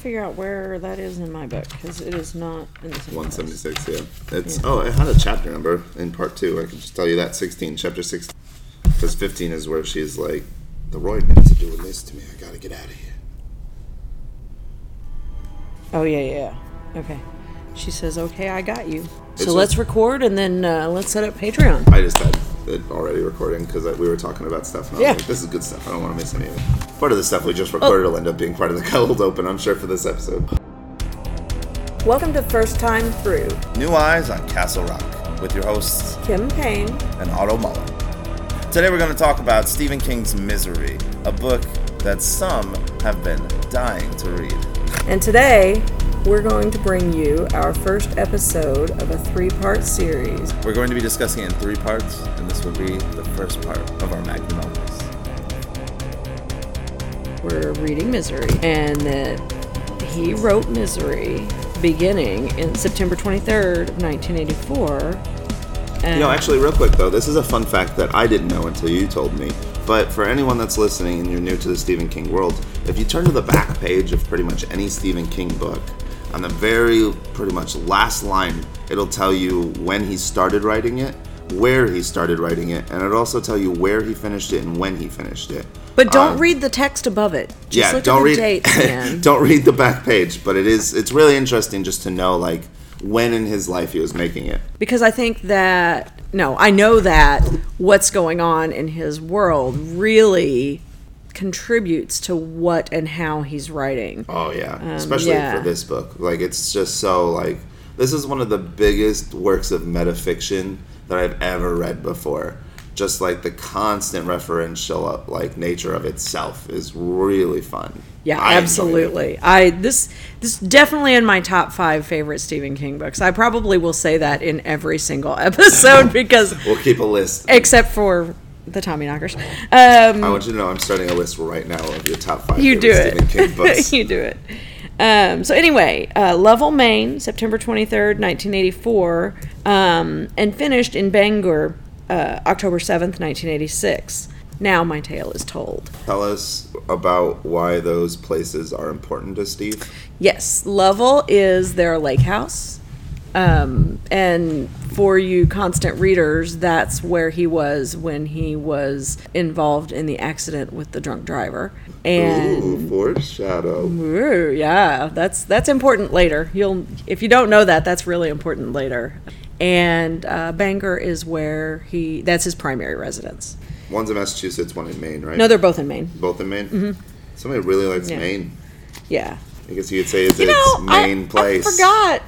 Figure out where that is in my book because it is not in the same One place. seventy six. Yeah, it's Yeah. oh, it had a chapter number in part two. I can just tell you that sixteen, chapter sixteen, because fifteen is where she's like, the Roydmans are doing this to me. I gotta get out of here. Oh yeah, yeah. yeah. Okay. She says, "Okay, I got you." It's So let's record and then uh, let's set up Patreon. I just had it already recording because we were talking about stuff. And I was Yeah. like, this is good stuff. I don't want to miss any of it. Part of the stuff we just recorded oh. will end up being part of the cold open, I'm sure, for this episode. Welcome to First Time Through. New Eyes on Castle Rock with your hosts Kim Payne. and Otto Muller. Today we're going to talk about Stephen King's Misery, a book that some have been dying to read. And today, we're going to bring you our first episode of a three part series. We're going to be discussing it in three parts, and this will be the first part of our magnum opus. We're reading Misery, and that he wrote Misery beginning in September 23rd of 1984. And You know, actually, real quick though, this is a fun fact that I didn't know until you told me. But for anyone that's listening and you're new to the Stephen King world, if you turn to the back page of pretty much any Stephen King book, on the very pretty much last line, it'll tell you when he started writing it, where he started writing it, and it'll also tell you where he finished it and when he finished it. But don't Um, read the text above it. Just yeah, look don't at the read dates, man. don't read the back page, but it is it's really interesting just to know like when in his life he was making it. because I think that no, I know that what's going on in his world really contributes to what and how he's writing. Oh yeah, especially Um, yeah. for this book. Like it's just so like this is one of the biggest works of metafiction that I've ever read before. Just like the constant referential like nature of itself is really fun. Yeah, I absolutely. I this this definitely in my top five favorite Stephen King books. I probably will say that in every single episode because We'll keep a list. except for the Tommyknockers. Um, I want you to know I'm starting a list right now of your top five you do it. Stephen King books. you do it. Um, so anyway, uh, Lovell, Maine, September twenty third, nineteen eighty four, um, and finished in Bangor, uh, October seventh, nineteen eighty six. Now my tale is told. Tell us about why those places are important to Steve. Yes, Lovell is their lake house. Um, and for you constant readers, that's where he was when he was involved in the accident with the drunk driver. And Ooh, foreshadow. Ooh, yeah, that's that's important later. You'll if you don't know that, that's really important later. And uh, Bangor is where he that's his primary residence. One's in Massachusetts, one in Maine, right? No, they're both in Maine. both in Maine. Somebody really likes Yeah. Maine. Yeah. I guess you could say it's You its know, main I, place. I forgot.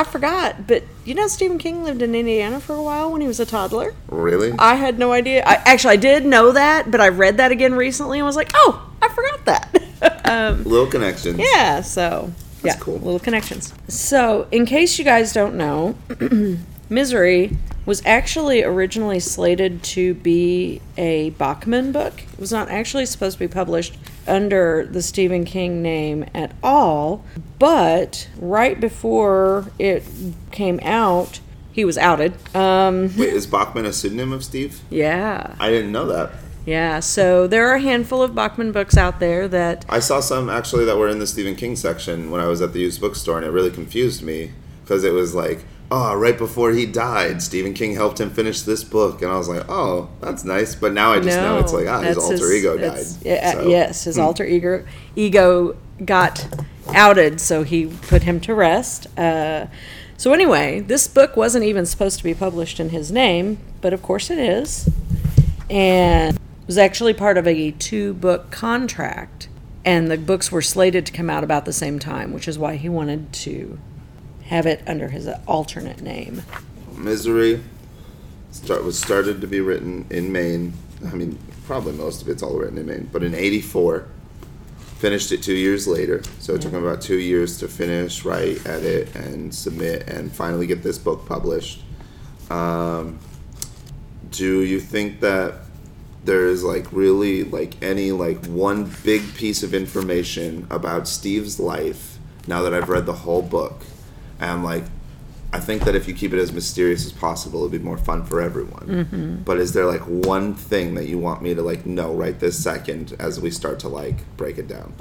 I forgot, but you know Stephen King lived in Indiana for a while when he was a toddler. Really? I had no idea. I actually I did know that, but I read that again recently and was like, "Oh, I forgot that." um, Little connections. Yeah, so That's yeah, cool. little connections. So, in case you guys don't know, Misery was actually originally slated to be a Bachman book. It was not actually supposed to be published under the Stephen King name at all, but right before it came out, he was outed. Um, Wait, is Bachman a pseudonym of Steve? yeah. I didn't know that. Yeah, so there are a handful of Bachman books out there that I saw some actually that were in the Stephen King section when I was at the used bookstore, and it really confused me because it was like, oh, right before he died, Stephen King helped him finish this book, and I was like, oh, that's nice. But now I just know it's like, ah, his alter ego died. yeah, So, yes, his hmm. alter ego ego got outed, so he put him to rest. Uh, so anyway, this book wasn't even supposed to be published in his name, but of course it is, and it was actually part of a two-book contract, and the books were slated to come out about the same time, which is why he wanted to have it under his alternate name. Misery start, was started to be written in Maine. I mean, probably most of it's all written in Maine, but in '84, finished it two years later. So it took him about two years to finish, write, edit, and submit, and finally get this book published. Um, do you think that there is like really like any like one big piece of information about Steve's life now that I've read the whole book and like I think that if you keep it as mysterious as possible it'd be more fun for everyone. Mm-hmm. But is there like one thing that you want me to like know right this second as we start to like break it down?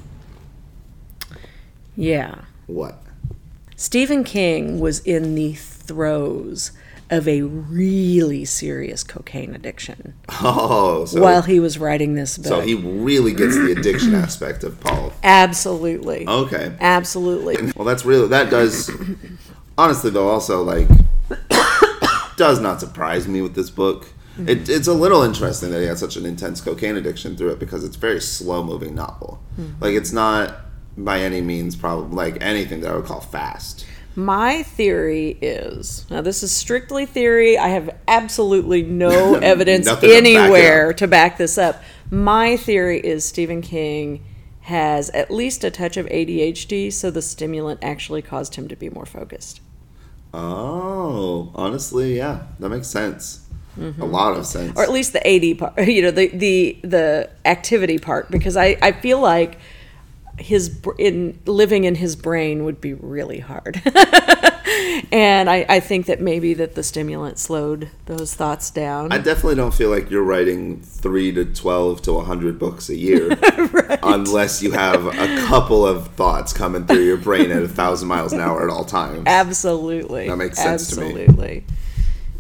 Yeah. What? Stephen King was in the throes of a really serious cocaine addiction Oh, so, while he was writing this book. so he really gets the addiction aspect of Paul. Absolutely. Okay. Absolutely. Well, that's really that does. Honestly, though, also like does not surprise me with this book. It, it's a little interesting that he had such an intense cocaine addiction through it because it's a very slow moving novel. Hmm. Like it's not by any means probably like anything that I would call fast. My theory is now this is strictly theory. I have absolutely no evidence Nothing to back anywhere to back this up. My theory is Stephen King has at least a touch of ADHD, so the stimulant actually caused him to be more focused. Oh, honestly, yeah, that makes sense. A mm-hmm. lot of sense. or at least the AD part, you know, the the the activity part, because I I feel like his in living in his brain would be really hard, and I I think that maybe that the stimulant slowed those thoughts down. I definitely don't feel like you're writing three to twelve to hundred books a year, unless you have a couple of thoughts coming through your brain at a thousand miles an hour at all times. Absolutely, That makes sense to me. Absolutely,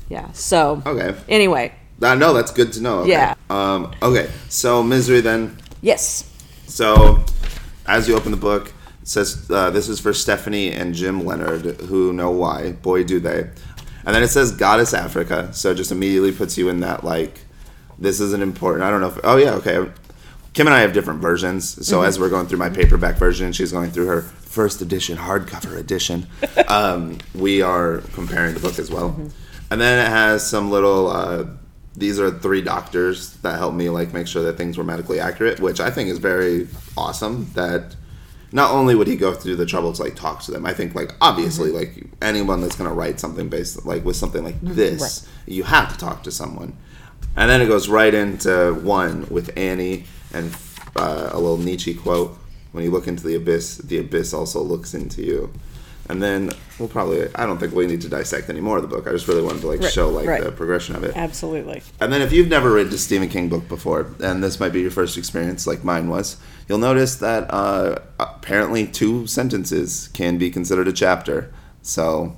yeah. So Okay. anyway, Uh, know that's good to know. Okay. Yeah. Um, okay. So misery then. yes, So as you open the book, it says uh, this is for Stephanie and Jim Leonard, who know why. Boy, do they. And then it says Goddess Africa. So it just immediately puts you in that like this is an important. I don't know if. Oh yeah. Okay. Kim and I have different versions. So as we're going through my paperback version, and she's going through her first edition, hardcover edition. um, we are comparing the book as well. And then it has some little. Uh, these are three doctors that helped me like make sure that things were medically accurate, which I think is very awesome. That not only would he go through the trouble to like talk to them, I think like obviously like anyone that's gonna write something based like with something like this, you have to talk to someone. And then it goes right into one with Annie and uh, a little Nietzsche quote: "When you look into the abyss, the abyss also looks into you." And then we'll probably I don't think we need to dissect any more of the book. I just really wanted to like Right, show like right. the progression of it. absolutely. And then if you've never read a Stephen King book before, and this might be your first experience like mine was, you'll notice that uh, apparently two sentences can be considered a chapter. So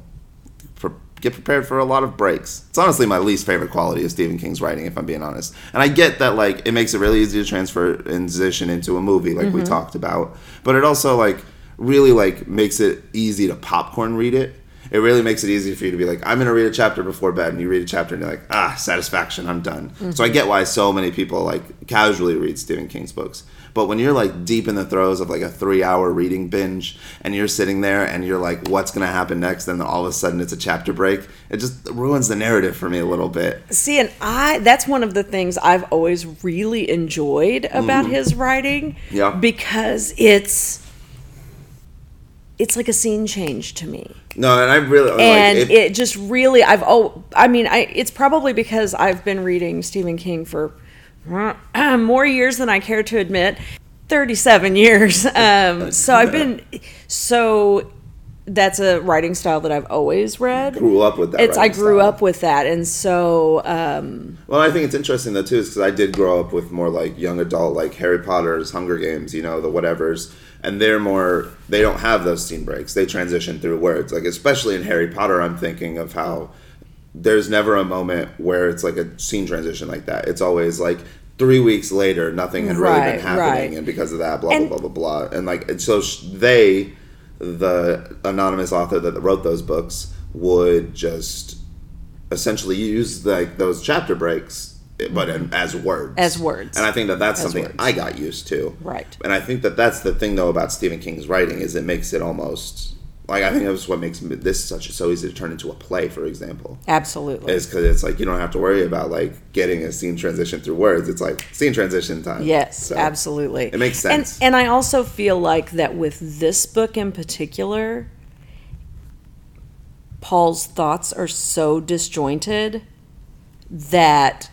pre- get prepared for a lot of breaks. It's honestly my least favorite quality of Stephen King's writing, if I'm being honest. And I get that like it makes it really easy to transfer transition into a movie, like we talked about, but it also like really like makes it easy to popcorn read it. It really makes it easy for you to be like, I'm gonna read a chapter before bed, and you read a chapter and you're like, ah, satisfaction, I'm done. So I get why so many people like casually read Stephen King's books. But when you're like deep in the throes of like a three hour reading binge and you're sitting there and you're like, what's gonna happen next? And then all of a sudden it's a chapter break, it just ruins the narrative for me a little bit. See, and I that's one of the things I've always really enjoyed about his writing. Mm-hmm. Yeah. Because it's it's like a scene change to me. No, and I really and like it, just really I've oh I mean I it's probably because I've been reading Stephen King for uh, more years than I care to admit 37 years um, so I've been so that's a writing style that I've always read grew up with that. it's I grew style. up with that and so um, Well, I think it's interesting though too, is because I did grow up with more like young adult, like Harry Potter's, Hunger Games, you know, the whatevers, and they're more. They don't have those scene breaks. They transition through words. Like especially in Harry Potter, I'm thinking of how there's never a moment where it's like a scene transition like that. It's always like three weeks later, nothing had really Right, been happening, right. and because of that, blah And- blah blah blah blah, and like and so sh- they, the anonymous author that wrote those books, would just essentially use like those chapter breaks but as words As words. and i think that that's As something words. i got used to Right. and i think that that's the thing though about stephen king's writing is it makes it almost like i think that's what makes this such so easy to turn into a play for example absolutely is because it's like you don't have to worry about like getting a scene transition through words it's like scene transition time Yes, So, absolutely. it makes sense. And, and I also feel like that with this book in particular, Paul's thoughts are so disjointed that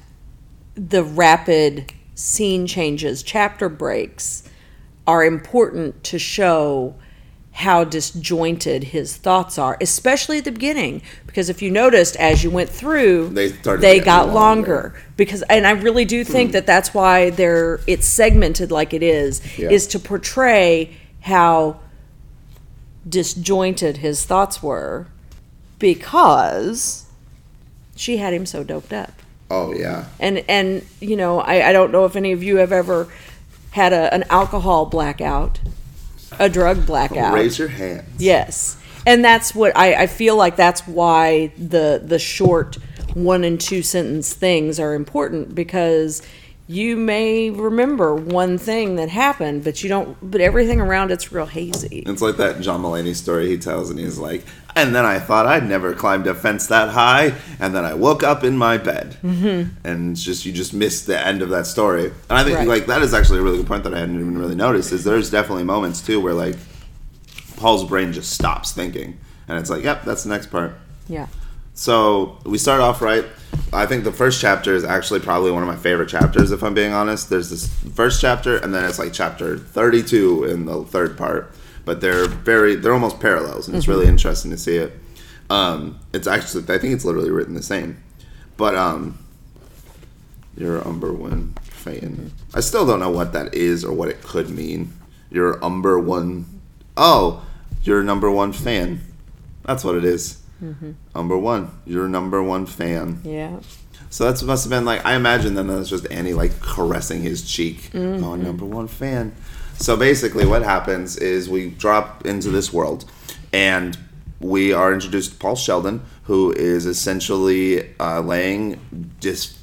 the rapid scene changes, chapter breaks, are important to show how disjointed his thoughts are, especially at the beginning. Because if you noticed as you went through, They started they got longer. longer. Because, and I really do think hmm. that that's why they're it's segmented like it is, Yeah. is to portray how disjointed his thoughts were because she had him so doped up. Oh yeah. And and you know, I, I don't know if any of you have ever had a, an alcohol blackout, a drug blackout. Raise your hands. Yes. And that's what I, I feel like that's why the the short one and two sentence things are important because you may remember one thing that happened, but you don't but everything around it's real hazy. It's like that John Mulaney story he tells, and he's like, and then I thought I'd never climbed a fence that high, and then I woke up in my bed, mm-hmm. and it's just you just missed the end of that story. And I think Right. like that is actually a really good point that I hadn't even really noticed. Is there's definitely moments too where like Paul's brain just stops thinking, and it's like, yep, that's the next part. Yeah. So we start off right. I think the first chapter is actually probably one of my favorite chapters, if I'm being honest. There's this first chapter, and then it's like chapter 32 in the third part. But they're very, they're almost parallels, and it's really interesting to see it. Um, it's actually, I think it's literally written the same. But um, you're number one fan. I still don't know what that is or what it could mean. You're number one. Oh, you're number one fan. That's what it is. Number one. You're number one fan. Yeah. So that's must have been like I imagine then that's just Annie like caressing his cheek. Oh, number one fan. So basically, what happens is we drop into this world, and we are introduced to Paul Sheldon, who is essentially uh, laying just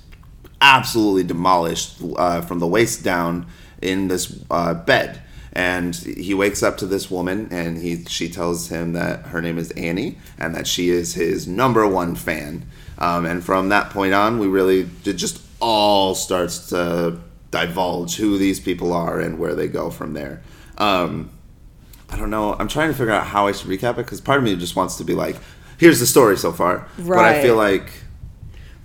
absolutely demolished uh, from the waist down in this uh, bed. And he wakes up to this woman, and he she tells him that her name is Annie, and that she is his number one fan. Um, and from that point on, we really it just all starts to divulge who these people are and where they go from there. Um, I don't know. I'm trying to figure out how I should recap it because part of me just wants to be like, "Here's the story so far," but I feel like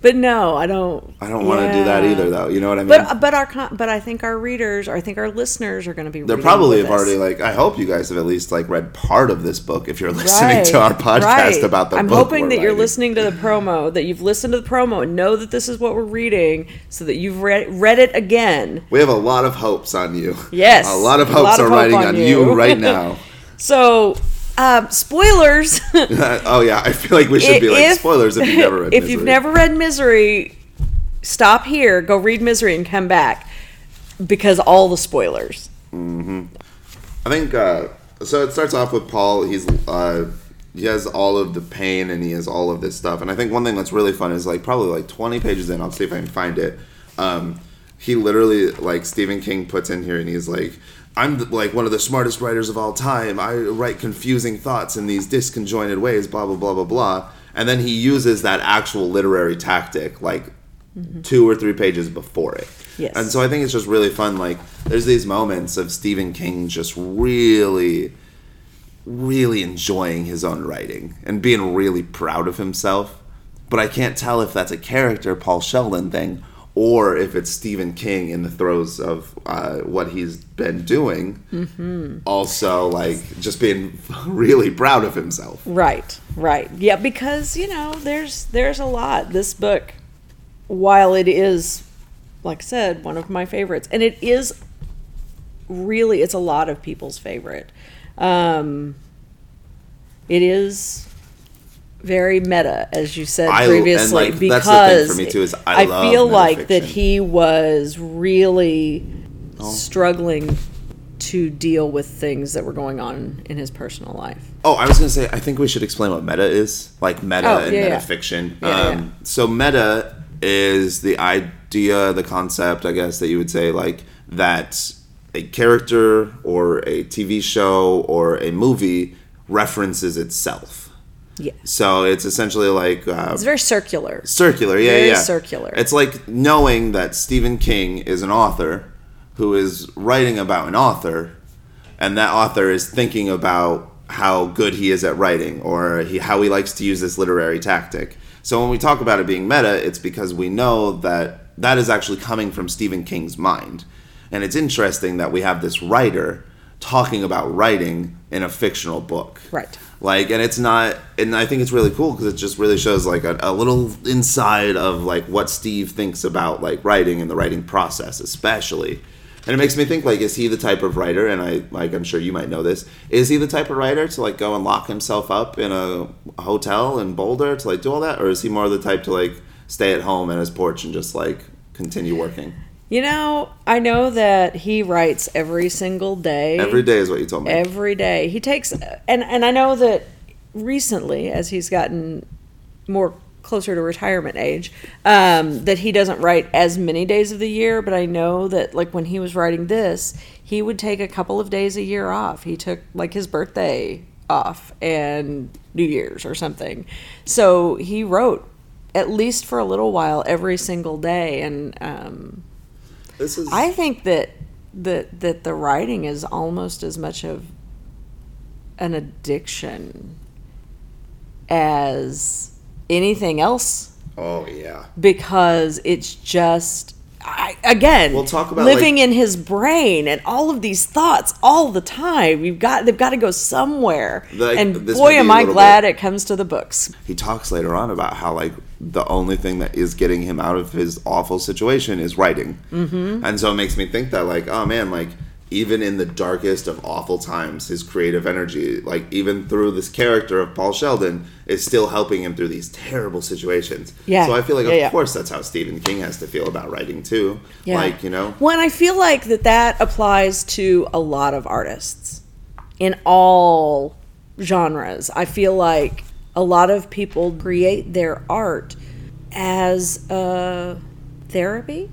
But no, I don't. I don't want to do that either, though. You know what I mean? But but our but I think our readers, or I think our listeners, are going to be. They're probably have us. already like. I hope you guys have at least like read part of this book if you're listening Right, to our podcast right. about the I'm hoping that you're listening to the promo, that you've listened to the promo and know that this is what we're reading, so that you've read read it again. We have a lot of hopes on you. Yes, a lot of hopes lot of are hope riding on on you. you. right now. So, uh, spoilers. oh yeah, I feel like we should be like If- spoilers if you've never read. if Misery. you've never read Misery, stop here, go read Misery, and come back because all the spoilers. I think uh, so. It starts off with Paul. He's uh, he has all of the pain and he has all of this stuff. And I think one thing that's really fun is like probably like 20 pages in. I'll see if I can find it. Um, he literally like Stephen King puts in here and he's like. I'm the, like one of the smartest writers of all time. I write confusing thoughts in these disconjointed ways, blah blah blah blah blah. And then he uses that actual literary tactic like mm-hmm. two or three pages before it. Yes. And so I think it's just really fun. Like, there's these moments of Stephen King just really, really enjoying his own writing and being really proud of himself. But I can't tell if that's a character Paul Sheldon thing or if it's Stephen King in the throes of uh, what he's been doing. Mm-hmm. Also, like, just being really proud of himself. Right, right. Yeah, because, you know, there's there's a lot. This book, while it is, like I said, one of my favorites, and it is really it's a lot of people's favorite. Um it is very meta, as you said I- previously, like, because that's the thing for me, too, is I love feel like that he was really Oh. struggling to deal with things that were going on in his personal life. Oh, I was gonna say I think we should explain what meta is, like meta Oh, and yeah, yeah. metafiction. Yeah, yeah. um, So meta is the idea, the concept, I guess that you would say, like that a character or a TV show or a movie references itself. Yeah. So it's essentially like uh, It's very circular. circular. Yeah, Very yeah. circular. It's like knowing that Stephen King is an author who is writing about an author, and that author is thinking about how good he is at writing or he, how he likes to use this literary tactic. So when we talk about it being meta, it's because we know that that is actually coming from Stephen King's mind. And it's interesting that we have this writer talking about writing in a fictional book Right. Like and it's not and i think it's really cool because it just really shows like a, a little inside of like what steve thinks about like writing and the writing process especially And it makes me think like, is he the type of writer? And I like, I'm sure you might know this. Is he the type of writer to like go and lock himself up in a hotel in Boulder to like do all that, or is he more the type to like stay at home in his porch and just like continue working? You know, I know that he writes every single day. Every day is what you told me. Every day. He takes and and I know that recently as he's gotten more closer to retirement age, um, that he doesn't write as many days of the year, but I know that like when he was writing this, he would take a couple of days a year off. He took like his birthday off and New Year's or something. So he wrote at least for a little while every single day and um, this is I think that that that the writing is almost as much of an addiction as anything else oh yeah. because it's just I, again We'll talk about, living like- in his brain and all of these thoughts all the time. You've got they've got to go somewhere, Like, and boy, am I glad bit- it comes to the books. he talks later on about how like the only thing that is getting him out of his awful situation is writing mm-hmm. and so it makes me think that like oh man like even in the darkest of awful times his creative energy like even through this character of paul sheldon is still helping him through these terrible situations Yeah. so i feel like Yeah, of yeah. course that's how stephen king has to feel about writing too Yeah. like you know Well, and I feel like that that applies to a lot of artists in all genres. I feel like a lot of people create their art as a therapy.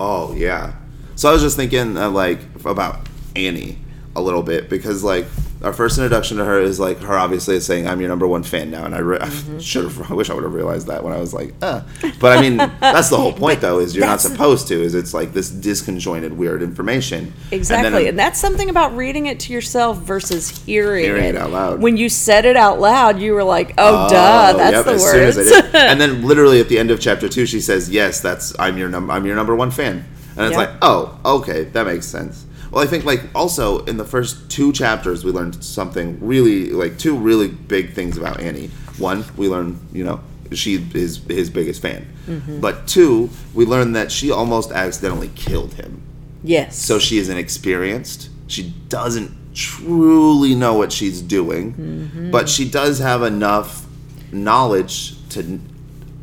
Oh yeah. So I was just thinking uh, like about Annie a little bit because like our first introduction to her is like her obviously is saying I'm your number one fan now, and I, re- Mm-hmm. I should have I wish I would have realized that when I was like, uh. But I mean that's the whole point though is you're not supposed to is it's like this disconjointed weird information Exactly. And, then, that's something about reading it to yourself versus hearing, Hearing it out loud. When you said it out loud, you were like, oh, duh, that's yep, the as words. soon as I did. and then literally at the end of chapter two, she says, "Yes, that's I'm your number I'm your number one fan," and it's Yep. like, oh, okay, that makes sense. Well, I think like also in the first two chapters we learned something really like two really big things about Annie. One, we learned you know she is his biggest fan, Mm-hmm. but two, we learned that she almost accidentally killed him. yes. So she is inexperienced. She doesn't truly know what she's doing, Mm-hmm. but she does have enough knowledge to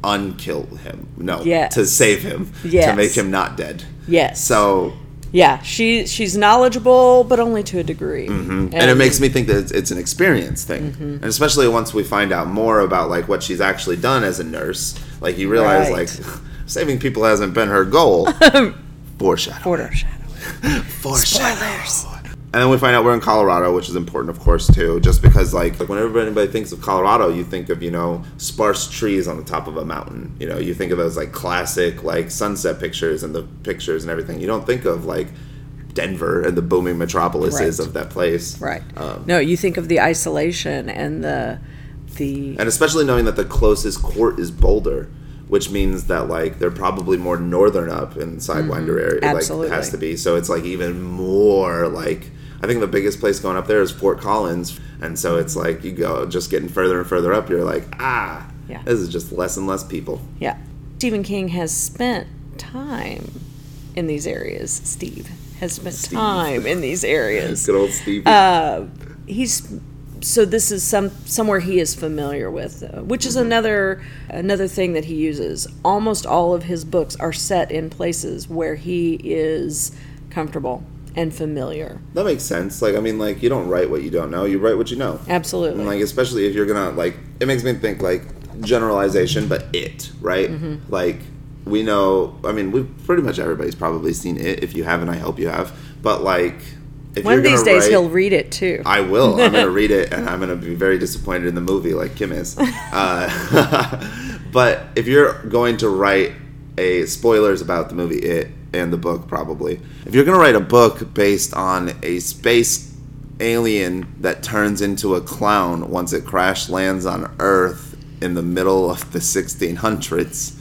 unkill him. No, Yes. to save him, Yeah. to make him not dead. yes. So, yeah, she she's knowledgeable, but only to a degree. and, it makes me think that it's, it's an experience thing, Mm-hmm. and especially once we find out more about like what she's actually done as a nurse, like you realize Right. like saving people hasn't been her goal. Foreshadow. Foreshadow. Foreshadow. And then we find out we're in Colorado, which is important, of course, too. Just because, like, like whenever anybody thinks of Colorado, you think of you know sparse trees on the top of a mountain. You know, you think of those like classic like sunset pictures and the pictures and everything. You don't think of like Denver and the booming metropolises Right. of that place, Right. Um, no, you think of the isolation and the the and especially knowing that the closest court is Boulder, which means that like they're probably more northern up in the Sidewinder area. Mm-hmm. Absolutely. it has to be. So it's like even more like I think the biggest place going up there is Fort Collins. And so it's like you go just getting further and further up, you're like, ah, Yeah. this is just less and less people. yeah. Stephen King has spent time in these areas. Steve has spent time in these areas. Good old Steve. Uh, he's so this is some somewhere he is familiar with, uh, which is another another thing that he uses. Almost all of his books are set in places where he is comfortable and familiar. that makes sense. Like I mean, like you don't write what you don't know, you write what you know. Absolutely. And like especially if you're gonna like it makes me think like generalization but it right Mm-hmm. like we know i mean we've pretty much everybody's probably seen it if you haven't i hope you have but like if One of these days write- he'll read it too. I will. I'm going to read it, and I'm going to be very disappointed in the movie, like Kim is. Uh, but if you're going to write a spoilers about the movie It and the book, probably, if you're going to write a book based on a space alien that turns into a clown once it crash lands on Earth in the middle of the 1600s,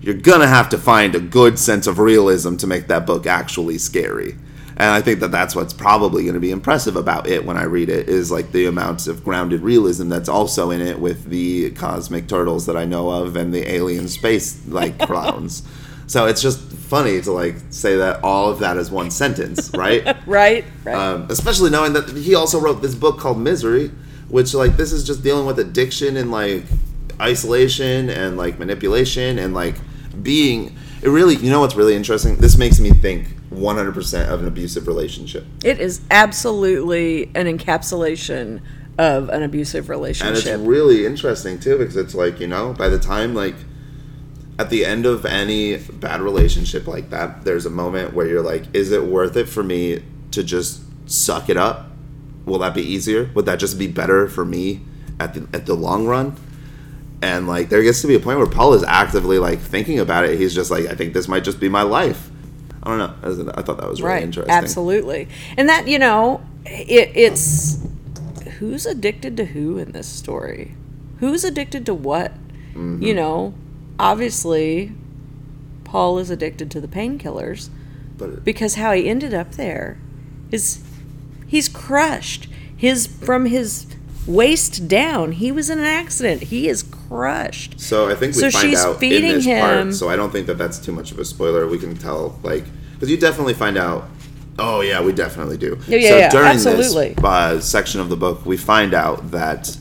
you're gonna have to find a good sense of realism to make that book actually scary. And I think that that's what's probably going to be impressive about it when I read it is like the amounts of grounded realism that's also in it with the cosmic turtles that I know of and the alien space like clowns. So it's just funny to like say that all of that is one sentence, right? Right, right. um, especially knowing that he also wrote this book called Misery, which like this is just dealing with addiction and like isolation and like manipulation and like being. It really, you know, what's really interesting? This makes me think 100% of an abusive relationship. it is absolutely an encapsulation of an abusive relationship. and it's really interesting too because it's like you know by the time like at the end of any bad relationship like that there's a moment where you're like is it worth it for me to just suck it up? Will that be easier? Would that just be better for me at the at the long run? And like there gets to be a point where paul is actively like thinking about it. He's just like i think this might just be my life. I don't know. I thought that was really right, interesting. Absolutely. And that, you know, it, it's who's addicted to who in this story? Who's addicted to what? Mm-hmm. You know, obviously, Paul is addicted to the painkillers. but because how he ended up there is he's crushed his from his waist down he was in an accident he is crushed So I think we So find she's out in feeding this him- part. So I don't think that that's too much of a spoiler. We can tell, like, because you definitely find out. Oh yeah, we definitely do. Yeah, yeah, so yeah, during absolutely. this uh, section of the book, we find out that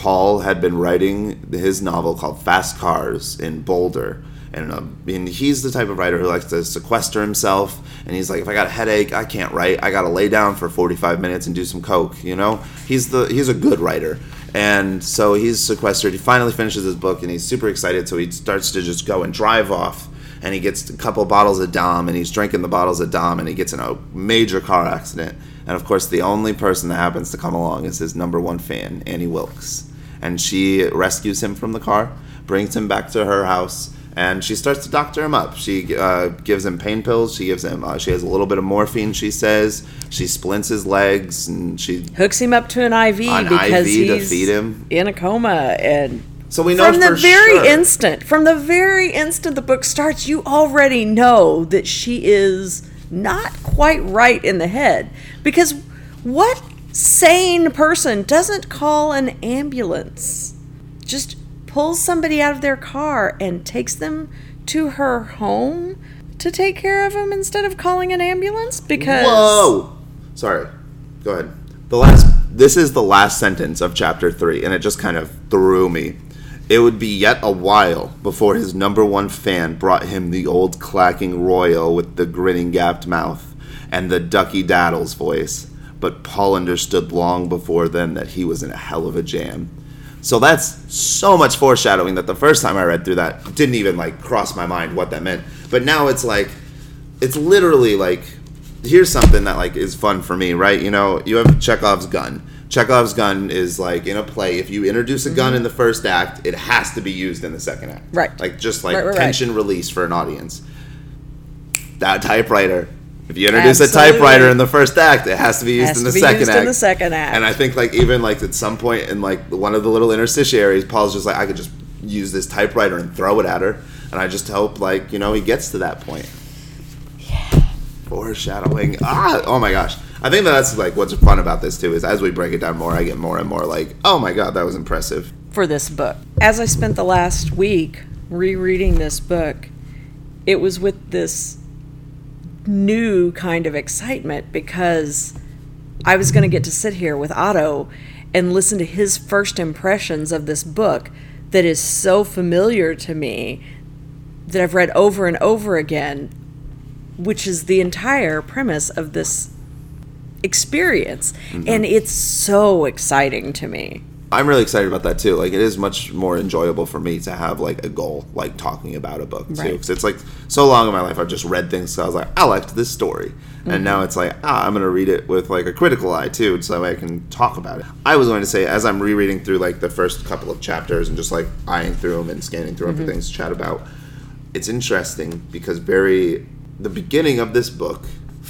Paul had been writing his novel called Fast Cars in Boulder. And, um, and he's the type of writer who likes to sequester himself. And he's like, if I got a headache, I can't write. I got to lay down for 45 minutes and do some coke. You know, he's the he's a good writer. And so he's sequestered. He finally finishes his book, and he's super excited. So he starts to just go and drive off. And he gets a couple bottles of Dom, and he's drinking the bottles of Dom, and he gets in a major car accident. And of course, the only person that happens to come along is his number one fan, Annie Wilkes and she rescues him from the car, brings him back to her house, and she starts to doctor him up. She uh, gives him pain pills. She gives him. Uh, she has a little bit of morphine. She says she splints his legs, and she. hooks him up to an iv An because IV to he's feed him. in a coma and So we know from the very sure. instant from the very instant the book starts you already know that she is not quite right in the head because what sane person doesn't call an ambulance just pulls somebody out of their car and takes them to her home to take care of them instead of calling an ambulance because Whoa! Sorry. Go ahead. The last. This is the last sentence of chapter three, and it just kind of threw me. It would be yet a while before his number one fan brought him the old clacking royal with the grinning gapped mouth and the ducky daddles voice. But Paul understood long before then that he was in a hell of a jam. So that's so much foreshadowing that the first time I read through that didn't even like cross my mind what that meant. But now it's like it's literally like here's something that like is fun for me, right? You know, you have Chekhov's gun. Chekhov's gun is like in a play. If you introduce a gun in the first act, it has to be used in the second act. Mm-hmm. Right. Like just like Right, right, right. tension release for an audience. That typewriter. If you introduce a typewriter in the first act, it has to be used Has in to the be second used act. in the second act. And I think like even like at some point in like one of the little interstitiaries, Paul's just like I could just use this typewriter and throw it at her, and I just hope like you know he gets to that point. Yeah. Foreshadowing. Ah, oh my gosh. I think that's like what's fun about this too is as we break it down more, I get more and more like, oh my god, that was impressive. for this book. As I spent the last week rereading this book, it was with this new kind of excitement because I was going to get to sit here with Otto and listen to his first impressions of this book that is so familiar to me that I've read over and over again, which is the entire premise of this experience. Mm-hmm. And it's so exciting to me. I'm really excited about that too. Like, it is much more enjoyable for me to have like a goal, like talking about a book too. Right. Because it's like so long in my life, I've just read things. So I was like, I liked this story, Mm-hmm. and now it's like, ah, I'm gonna read it with like a critical eye too, so I can talk about it. I was going to say, as I'm rereading through like the first couple of chapters and just like eyeing through them and scanning through them Mm-hmm. for things to chat about, it's interesting because very the beginning of this book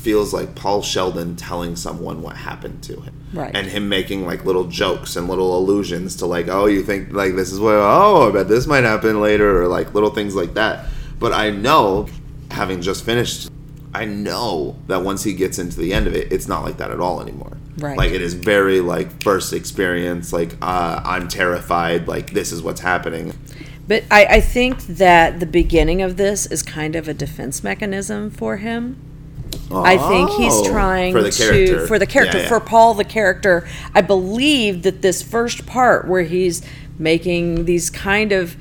feels like Paul Sheldon telling someone what happened to him. Right. And him making like little jokes and little allusions to like, oh, you think like this is what oh, I bet this might happen later or like little things like that. But I know, having just finished, I know that once he gets into the end of it, it's not like that at all anymore. Right. Like it is very like first experience, like uh, I'm terrified, like this is what's happening. But I, I think that the beginning of this is kind of a defense mechanism for him. I think he's Oh, trying for the character. to for the character Yeah, yeah. for Paul the character. I believe that this first part where he's making these kind of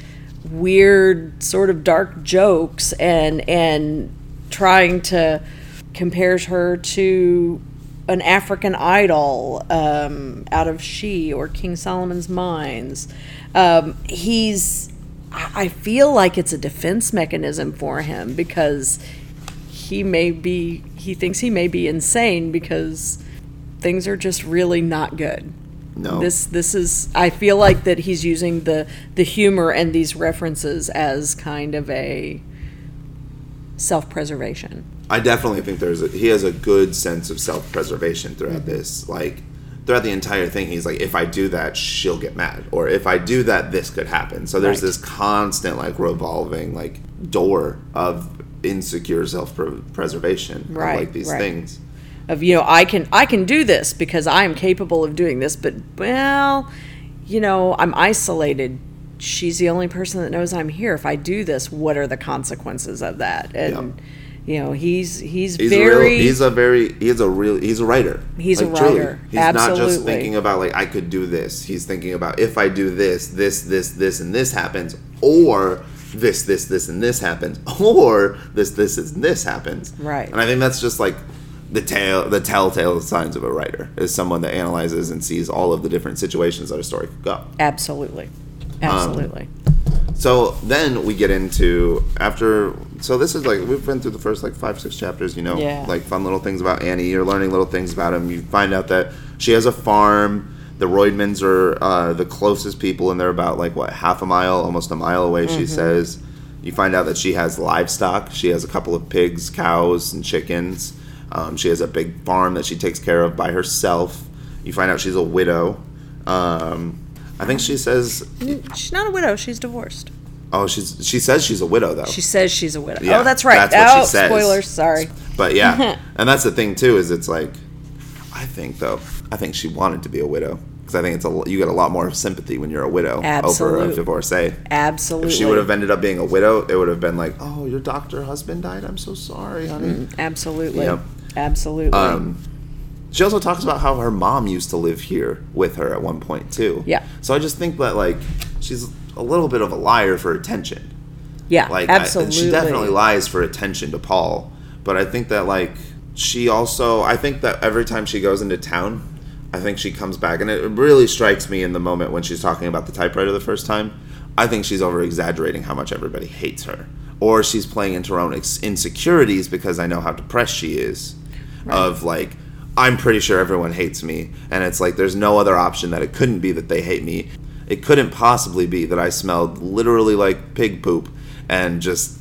weird sort of dark jokes and and trying to compares her to an African idol um, out of She or King Solomon's Mines. Um, he's I I feel like it's a defense mechanism for him because he may be he thinks he may be insane because things are just really not good. No. This this is I feel like that he's using the the humor and these references as kind of a self-preservation. I definitely think there's a, he has a good sense of self preservation throughout mm-hmm. this. Like throughout the entire thing, he's like, if I do that, she'll get mad, or if I do that, this could happen. So there's Right. this constant like revolving like door of insecure self preservation, Right, Of, like these right. things. of you know I can I can do this because I am capable of doing this, but well, you know I'm isolated. She's the only person that knows I'm here. If I do this, what are the consequences of that? And you know he's he's, He's very a real, he's a very he's a real he's a writer. He's a Like, truly. writer. He's not just thinking about like I could do this. He's thinking about if I do this, this, this, this, and this happens, or this, this, this, and this happens, or this, this, and this happens. Right. And I think that's just like the tail the telltale signs of a writer is someone that analyzes and sees all of the different situations that a story could go. absolutely, Um, absolutely. So then we get into after. So this is like we've been through the first like five six chapters. You know, Yeah. like fun little things about Annie. You're learning little things about him. You find out that she has a farm. The Roydmans are uh, the closest people, and they're about like what half a mile, almost a mile away. She says. You find out that she has livestock. She has a couple of pigs, cows, and chickens. Um, she has a big farm that she takes care of by herself. You find out she's a widow. Um, I think she says she's not a widow. She's divorced. Oh, she's she says she's a widow though. She says she's a widow. Yeah, oh, that's right. that's what she oh, says. spoilers. Sorry. but yeah, and that's the thing too is it's like, I think though, I think she wanted to be a widow because I think it's a you get a lot more sympathy when you're a widow over a divorcee. Absolutely. If she would have ended up being a widow, it would have been like, oh, your doctor husband died. I'm so sorry, honey. Absolutely. Yep. Absolutely. Um, she also talks about how her mom used to live here with her at one point too. Yeah. So I just think that like she's a little bit of a liar for attention. yeah. Like I- absolutely. she definitely lies for attention to Paul, but I think that like she also I think that every time she goes into town, I think she comes back and it really strikes me in the moment when she's talking about the typewriter the first time. I think she's over exaggerating how much everybody hates her. Or she's playing into her own ex- insecurities because I know how depressed she is. Of like, I'm pretty sure everyone hates me. And it's like, there's no other option that it couldn't be that they hate me. It couldn't possibly be that I smelled literally like pig poop and just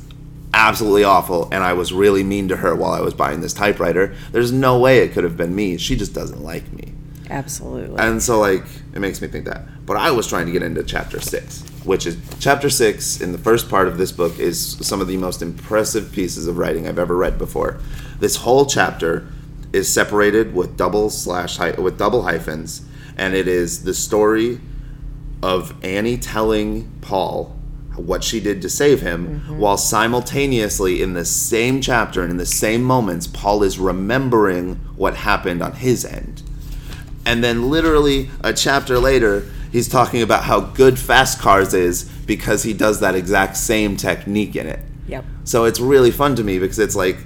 absolutely awful and I was really mean to her while I was buying this typewriter. There's no way it could have been me. She just doesn't like me. Absolutely. And so like it makes me think that. But I was trying to get into chapter 6, which is chapter 6 in the first part of this book is some of the most impressive pieces of writing I've ever read before. This whole chapter is separated with double slash hy- with double hyphens and it is the story of Annie telling Paul what she did to save him, mm-hmm. while simultaneously in the same chapter and in the same moments, Paul is remembering what happened on his end. And then, literally, a chapter later, he's talking about how good Fast Cars is because he does that exact same technique in it. yep. So it's really fun to me because it's like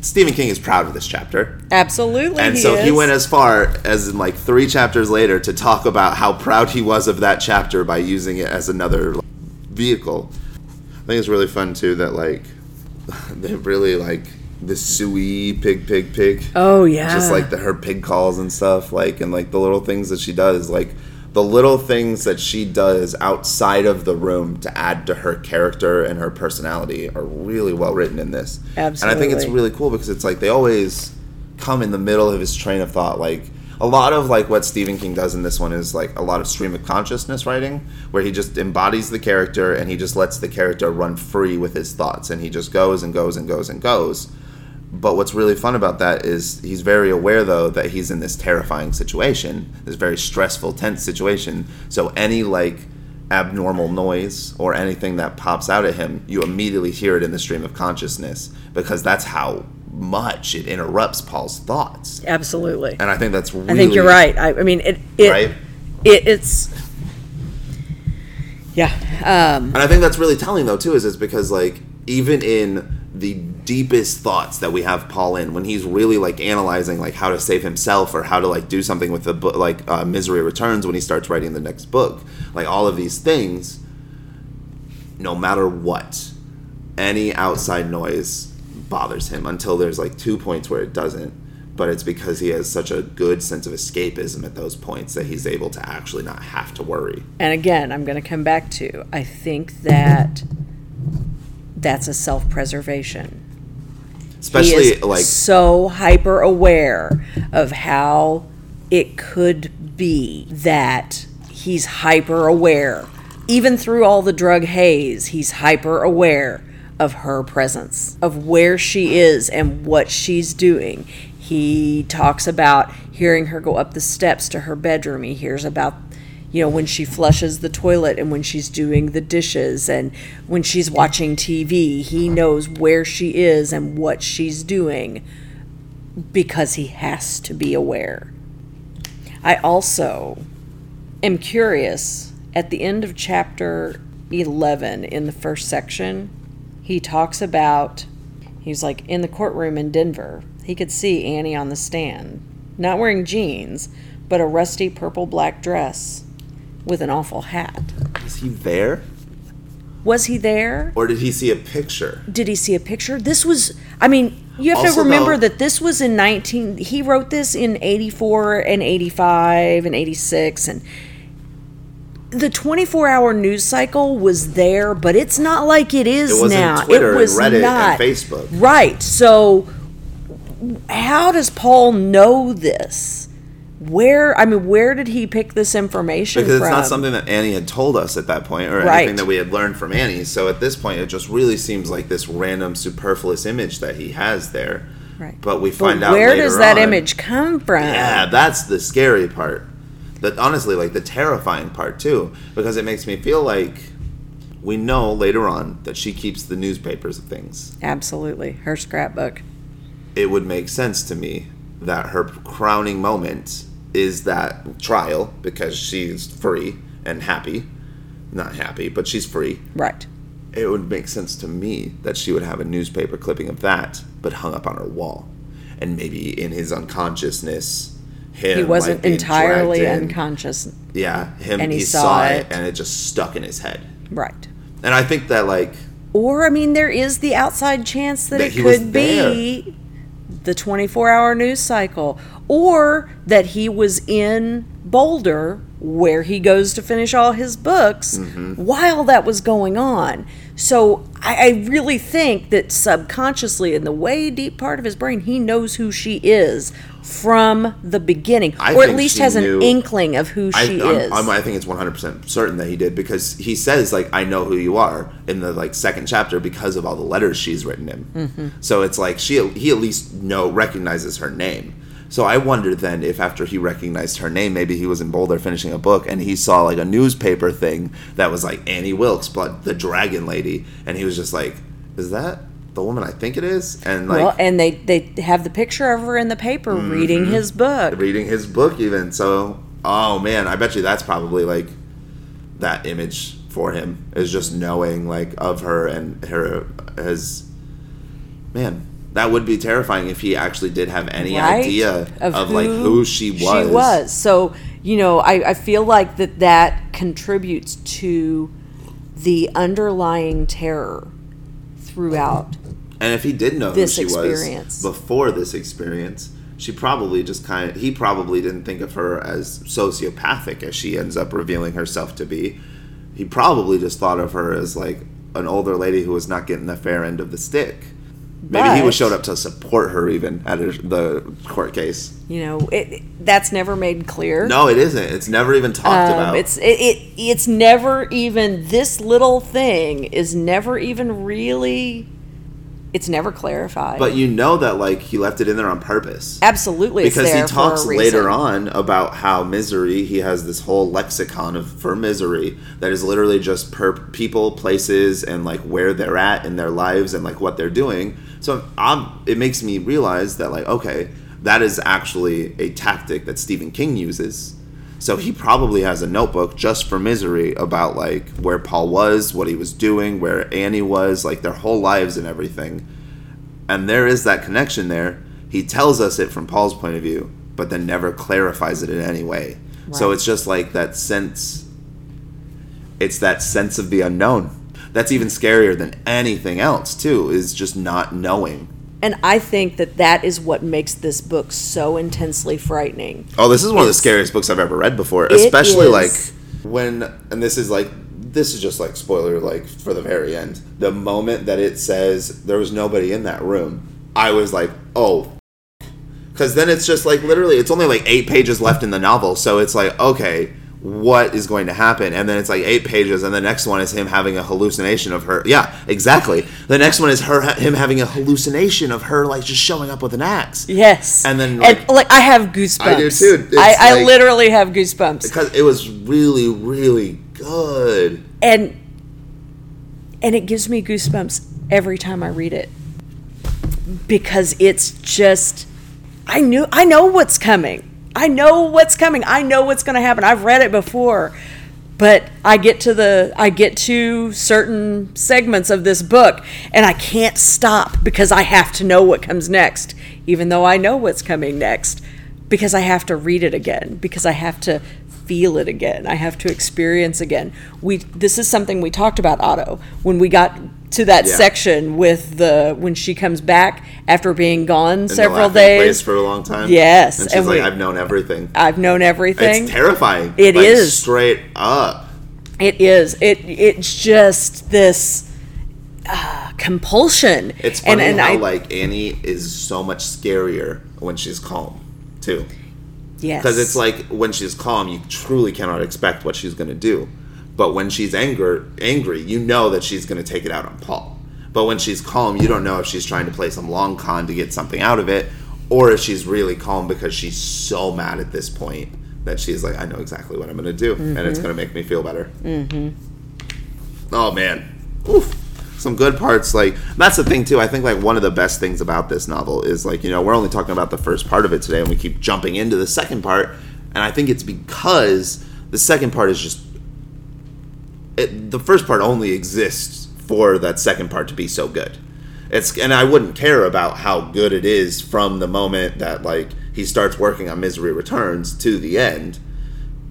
Stephen King is proud of this chapter. Absolutely. And he so he went as far as in like three chapters later to talk about how proud he was of that chapter by using it as another vehicle. I think it's really fun too that like they really like the suey pig pig pig. Oh yeah. Just like the her pig calls and stuff, like and like the little things that she does, like the little things that she does outside of the room to add to her character and her personality are really well written in this. Absolutely and I think it's really cool because it's like they always come in the middle of his train of thought. Like a lot of like what Stephen King does in this one is like a lot of stream of consciousness writing, where he just embodies the character and he just lets the character run free with his thoughts, and he just goes and goes and goes and goes. But what's really fun about that is he's very aware though that he's in this terrifying situation, this very stressful, tense situation. So any like abnormal noise or anything that pops out at him, you immediately hear it in the stream of consciousness because that's how much it interrupts Paul's thoughts. Absolutely. And I think that's really I think you're right. I, I mean, it, it, Right? it, it's, yeah. Um, And I think that's really telling though too, is it's because like even in the deepest thoughts that we have Paul in, when he's really like analyzing like how to save himself or how to like do something with the book, like uh, Misery Returns, when he starts writing the next book, like all of these things, no matter what, any outside noise bothers him until there's like two points where it doesn't. But it's because he has such a good sense of escapism at those points that he's able to actually not have to worry. and again, I'm going to come back to, I think that that's a self-preservation. he Especially is like so hyper aware of how it could be that he's hyper aware even through all the drug haze he's hyper aware of her presence of where she is and what she's doing. He talks about hearing her go up the steps to her bedroom. He hears about you know when she flushes the toilet and when she's doing the dishes and when she's watching TV he knows where she is and what she's doing because he has to be aware. I also am curious at the end of chapter 11 in the first section he talks about he's like in the courtroom in Denver he could see Annie on the stand not wearing jeans but a rusty purple black dress with an awful hat is he there? was he there Or did he see a picture? did he see a picture this was i mean you have Also, to remember though- that this was in 19 he wrote this in 84 and 85 and 86 and the 24 hour news cycle was there but it's not like it is It now Twitter it and was Reddit and not Facebook. right so how does paul know this where i mean where did he pick this information Because it's from not something that Annie had told us at that point, or Right. anything that we had learned from Annie. So at this point, it just really seems like this random, superfluous image that he has there. right But we But find out where does that on- image come from Yeah, that's the scary part. That honestly, like the terrifying part too, because it makes me feel like we know later on that she keeps the newspapers of things. absolutely her scrapbook it would make sense to me that her crowning moment is that trial because she's free and happy. Not happy, but she's free. right It would make sense to me that she would have a newspaper clipping of that, but hung up on her wall. And maybe in his unconsciousness, him he wasn't like, entirely in. unconscious Yeah, him. and he, he saw, saw it, it. and it just stuck in his head. right And I think that like or i mean there is the outside chance that, That it could be the 24 hour news cycle or that he was in boulder where he goes to finish all his books Mm-hmm. while that was going on so I, I really think that subconsciously in the way deep part of his brain he knows who she is from the beginning I or at least has an inkling of who I, she I'm- is I'm- i think it's 100% certain that he did because he says like I know who you are in the like second chapter because of all the letters she's written him. Mm-hmm. So it's like she he at least know recognizes her name. So I wonder then if after he recognized her name, maybe he was in Boulder finishing a book and he saw like a newspaper thing that was like Annie Wilkes, but the Dragon Lady, and he was just like, "Is that the woman I think it is?" And like well and they they have the picture of her in the paper reading Mm-hmm. his book reading his book even so oh man i bet you that's probably like that image for him is just knowing like of her and her his man that would be terrifying if he actually did have any right? idea of, like who she was She was. So, you know, I, I feel like that that contributes to the underlying terror throughout. and if he did know This who she experience. was before this experience she probably just kind of he probably didn't think of her as sociopathic as she ends up revealing herself to be he probably just thought of her as like an older lady who was not getting the fair end of the stick maybe he was showed up to support her even at her, the court case. You know, it, that's never made clear. no it isn't. It's never even talked Um, about. it's it, it it's never even this little thing is never even really It's never clarified. But you know that like he left it in there on purpose. absolutely, because he there for a talks later on about how misery he has this whole lexicon of for misery that is literally just per people places and like where they're at in their lives and like what they're doing so I'm, it makes me realize that like okay that is actually a tactic that stephen king uses so he probably has a notebook just for misery about like where paul was what he was doing where annie was like their whole lives and everything and there is that connection there. He tells us it from Paul's point of view, but then never clarifies it in any way. So it's just like that sense. It's that sense of the unknown. That's even scarier than anything else, too, is just not knowing. And I think that that is what makes this book so intensely frightening. Oh, this is one of the scariest books I've ever read before, especially like when, and this is like, this is just like spoiler, like for the very end. The moment that it says there was nobody in that room, I was like, oh. Because then it's just like literally, it's only like eight pages left in the novel. So it's like, okay, what is going to happen? And then it's like eight pages, and the next one is him having a hallucination of her. Yeah, exactly. The next one is her, him having a hallucination of her like just showing up with an axe. Yes. And then, and like- like I have goosebumps. I do too. It's I, I literally have goosebumps. because it was really really good and and it gives me goosebumps every time I read it because it's just I knew I know what's coming. I know what's coming. I know what's going to happen. I've read it before. But I get to the I get to certain segments of this book and I can't stop because I have to know what comes next even though I know what's coming next because I have to read it again because I have to feel it again. I have to experience again. We this is something we talked about Otto when we got to that Yeah. section with the when she comes back after being gone the several days. for a long time Yes, and she's and like we- i've known everything I've known everything. it's terrifying It is is. straight up It is. It it's just this uh, compulsion. it's funny and, and how I, like annie is so much scarier when she's calm too yes, because it's like when she's calm you truly cannot expect what she's going to do but when she's anger angry you know that she's going to take it out on paul. But when she's calm you don't know if she's trying to play some long con to get something out of it or if she's really calm because she's so mad at this point that she's like i know exactly what i'm going to do and it's going to make me feel better. Mm-hmm. oh man. Oof. some good parts like that's the thing too. I think like one of the best things about this novel is like you know we're only talking about the first part of it today and we keep jumping into the second part and i think it's because the second part is just it, the first part only exists for that second part to be so good it's and i wouldn't care about how good it is from the moment that like he starts working on misery returns to the end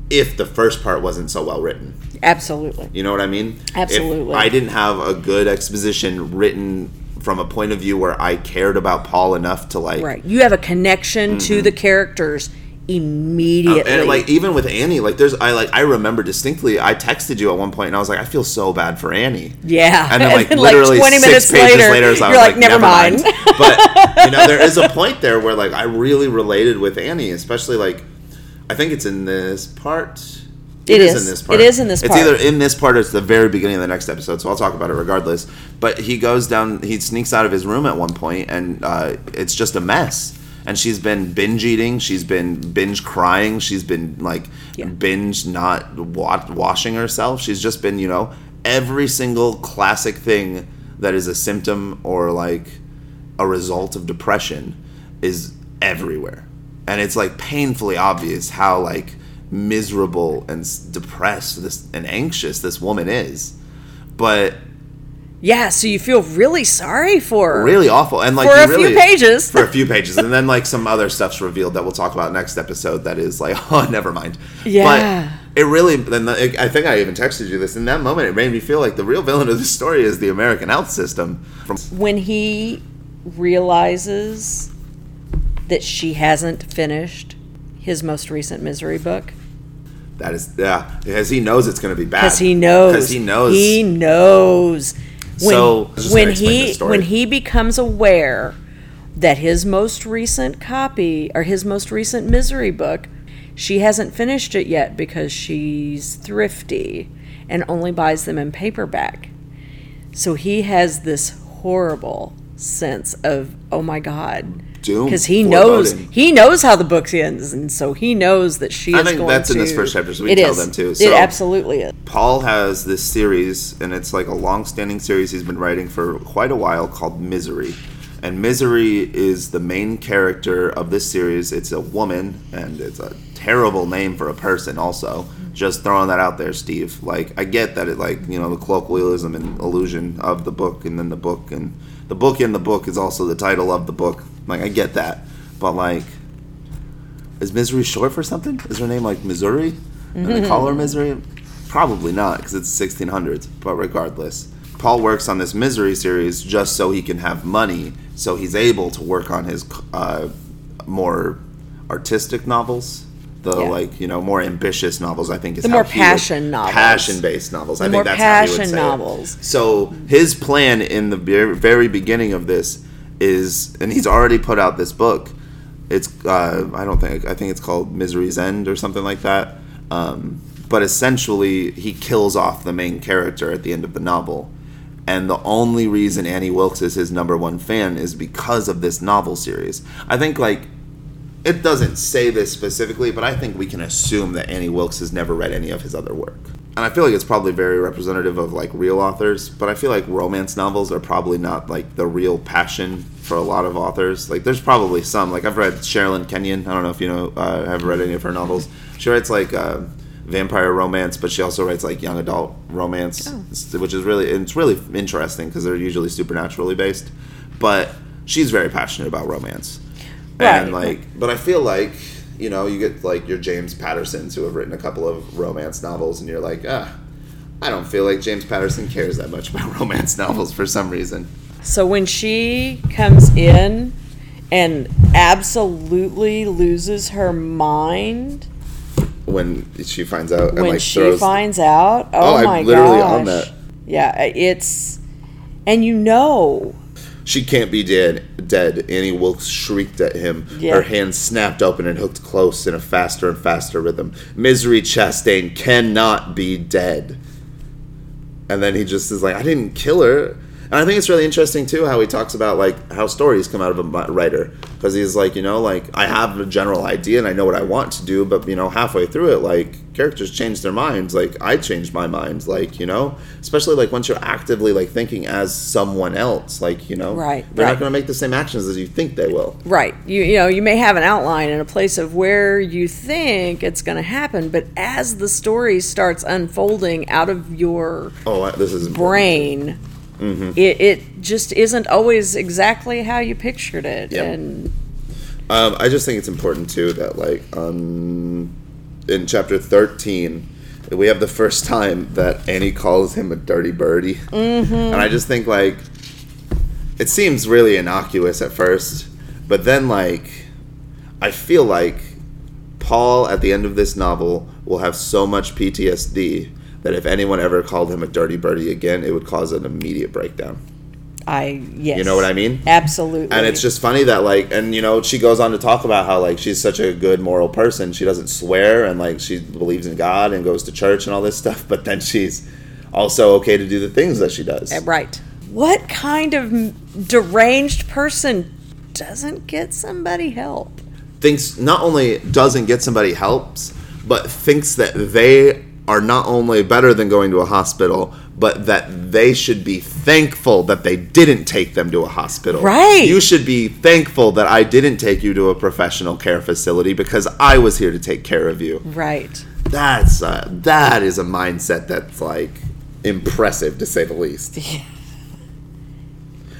if the first part wasn't so well written absolutely. you know what I mean? Absolutely. If I didn't have a good exposition written from a point of view where I cared about Paul enough to like Right. You have a connection to the characters immediately. Mm-hmm. and like even with Annie, like there's I like I remember distinctly I texted you at one point and I was like, I feel so bad for Annie. yeah. And then like then, literally 20 six minutes pages later, later, so I you're was like, never, mind. but you know, there is a point there where like I really related with Annie, especially like I think it's in this part. It is is. in this part. It is in this part. It's either in this part or it's the very beginning of the next episode, so I'll talk about it regardless. But he goes down, he sneaks out of his room at one point, and uh, it's just a mess. And she's been binge eating, she's been binge crying, she's been like Yeah. binge not wa- washing herself. She's just been, you know, every single classic thing that is a symptom or like a result of depression is everywhere. And it's like painfully obvious how like miserable and depressed this and anxious this woman is. But yeah. So you feel really sorry for her. really awful and like For a few pages. for a few pages and then like some other stuff's revealed that we'll talk about next episode that is like oh never mind Yeah. but it really then i think i even texted you this in that moment it made me feel like the real villain of the story is the american health system from When he realizes that she hasn't finished his most recent misery book, that is yeah because he knows it's going to be bad because he knows because he knows he knows when, So, I was just when he when he becomes aware that his most recent copy or his most recent misery book she hasn't finished it yet because she's thrifty and only buys them in paperback. So he has this horrible sense of oh my god Doom, because he knows he knows how the book ends and so he knows that she I think going that's to in this first chapter, so we tell is. them too. it absolutely is Paul has this series, and it's like a long-standing series he's been writing for quite a while called Misery. And Misery is the main character of this series. It's a woman, and it's a terrible name for a person. Also, just throwing that out there, Steve. Like, I get that it, like, you know, the colloquialism and illusion of the book, and then the book, and the book in the book is also the title of the book. Like, I get that, but like, is Misery short for something? Is her name like Missouri? And they call her Misery? Probably not, because it's 1600s. But regardless, Paul works on this Misery series just so he can have money, so he's able to work on his uh, more artistic novels. The Yeah. like you know more ambitious novels, I think is The more he would- passion novels. passion-based novels. I think more that's how he would passion say it. novels. So his plan in the very beginning of this is, and he's already put out this book. It's uh, I don't think I think it's called Misery's End or something like that. Um, but essentially, he kills off the main character at the end of the novel, and the only reason Annie Wilkes is his number one fan is because of this novel series. I think like it doesn't say this specifically, but I think we can assume that Annie Wilkes has never read any of his other work. And I feel like it's probably very representative of like real authors, but I feel like romance novels are probably not like the real passion for a lot of authors. Like there's probably some. Like I've read Sherilyn Kenyon. I don't know if you know uh, have read any of her novels. She writes like uh, vampire romance, but she also writes like young adult romance, which is really it's really interesting because they're usually supernaturally based. But she's very passionate about romance and like but i feel like you know you get like your james pattersons who have written a couple of romance novels and you're like ah i don't feel like james patterson cares that much about romance novels for some reason So when she comes in and absolutely loses her mind when she finds out and when like she throws finds out, Oh, oh, my literally gosh. on that. Yeah, it's and you know, she can't be dead dead. Annie wilkes shrieked at him. Yeah. her hands snapped open and hooked close in a faster and faster rhythm. Misery chastain cannot be dead. And then he just is like i didn't kill her and i think it's really interesting too how he talks about like how stories come out of a writer because he's like you know like i have a general idea and i know what i want to do but you know halfway through it like characters change their minds like i changed my mind like you know especially like once you're actively like thinking as someone else like you know Right, they're right. not going to make the same actions as you think they will right. You you know, you may have an outline and a place of where you think it's going to happen, but as the story starts unfolding out of your oh this is important. Mm-hmm. it it just isn't always exactly how you pictured it, Yep. and Um, I just think it's important too that like um, in chapter thirteen, we have the first time that Annie calls him a dirty birdie, mm-hmm. and I just think like it seems really innocuous at first, but then like I feel like Paul at the end of this novel will have so much PTSD that if anyone ever called him a dirty birdie again, it would cause an immediate breakdown. I yes, You know what I mean? Absolutely, And it's just funny that like, and you know, she goes on to talk about how like she's such a good moral person. She doesn't swear and like she believes in God and goes to church and all this stuff. But then she's also okay to do the things that she does. Uh, Right. What kind of deranged person doesn't get somebody help? Thinks not only doesn't get somebody helps, but thinks that they are not only better than going to a hospital, but that they should be thankful that they didn't take them to a hospital. Right. You should be thankful that I didn't take you to a professional care facility because I was here to take care of you. Right. That's uh, that is a mindset that's like impressive to say the least.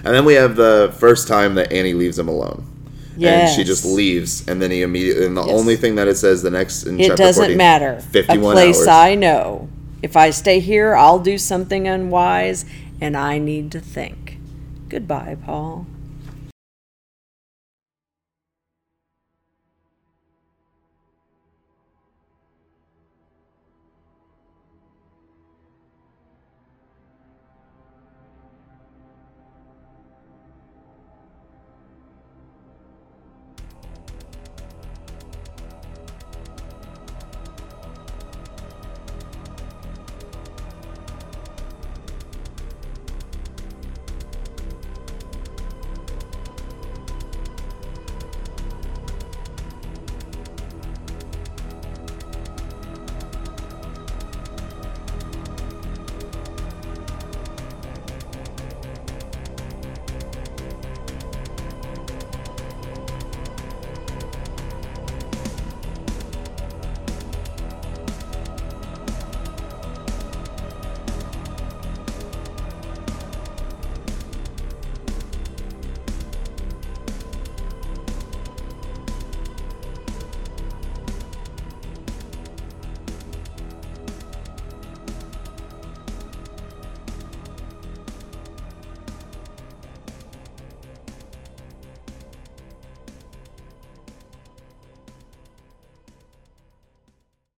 And then we have the first time that Annie leaves him alone. And she just leaves, and then he immediately. And the Yes. only thing that it says the next in It chapter doesn't 40, matter. A place hours. I know. If I stay here, I'll do something unwise, and I need to think. Goodbye, Paul.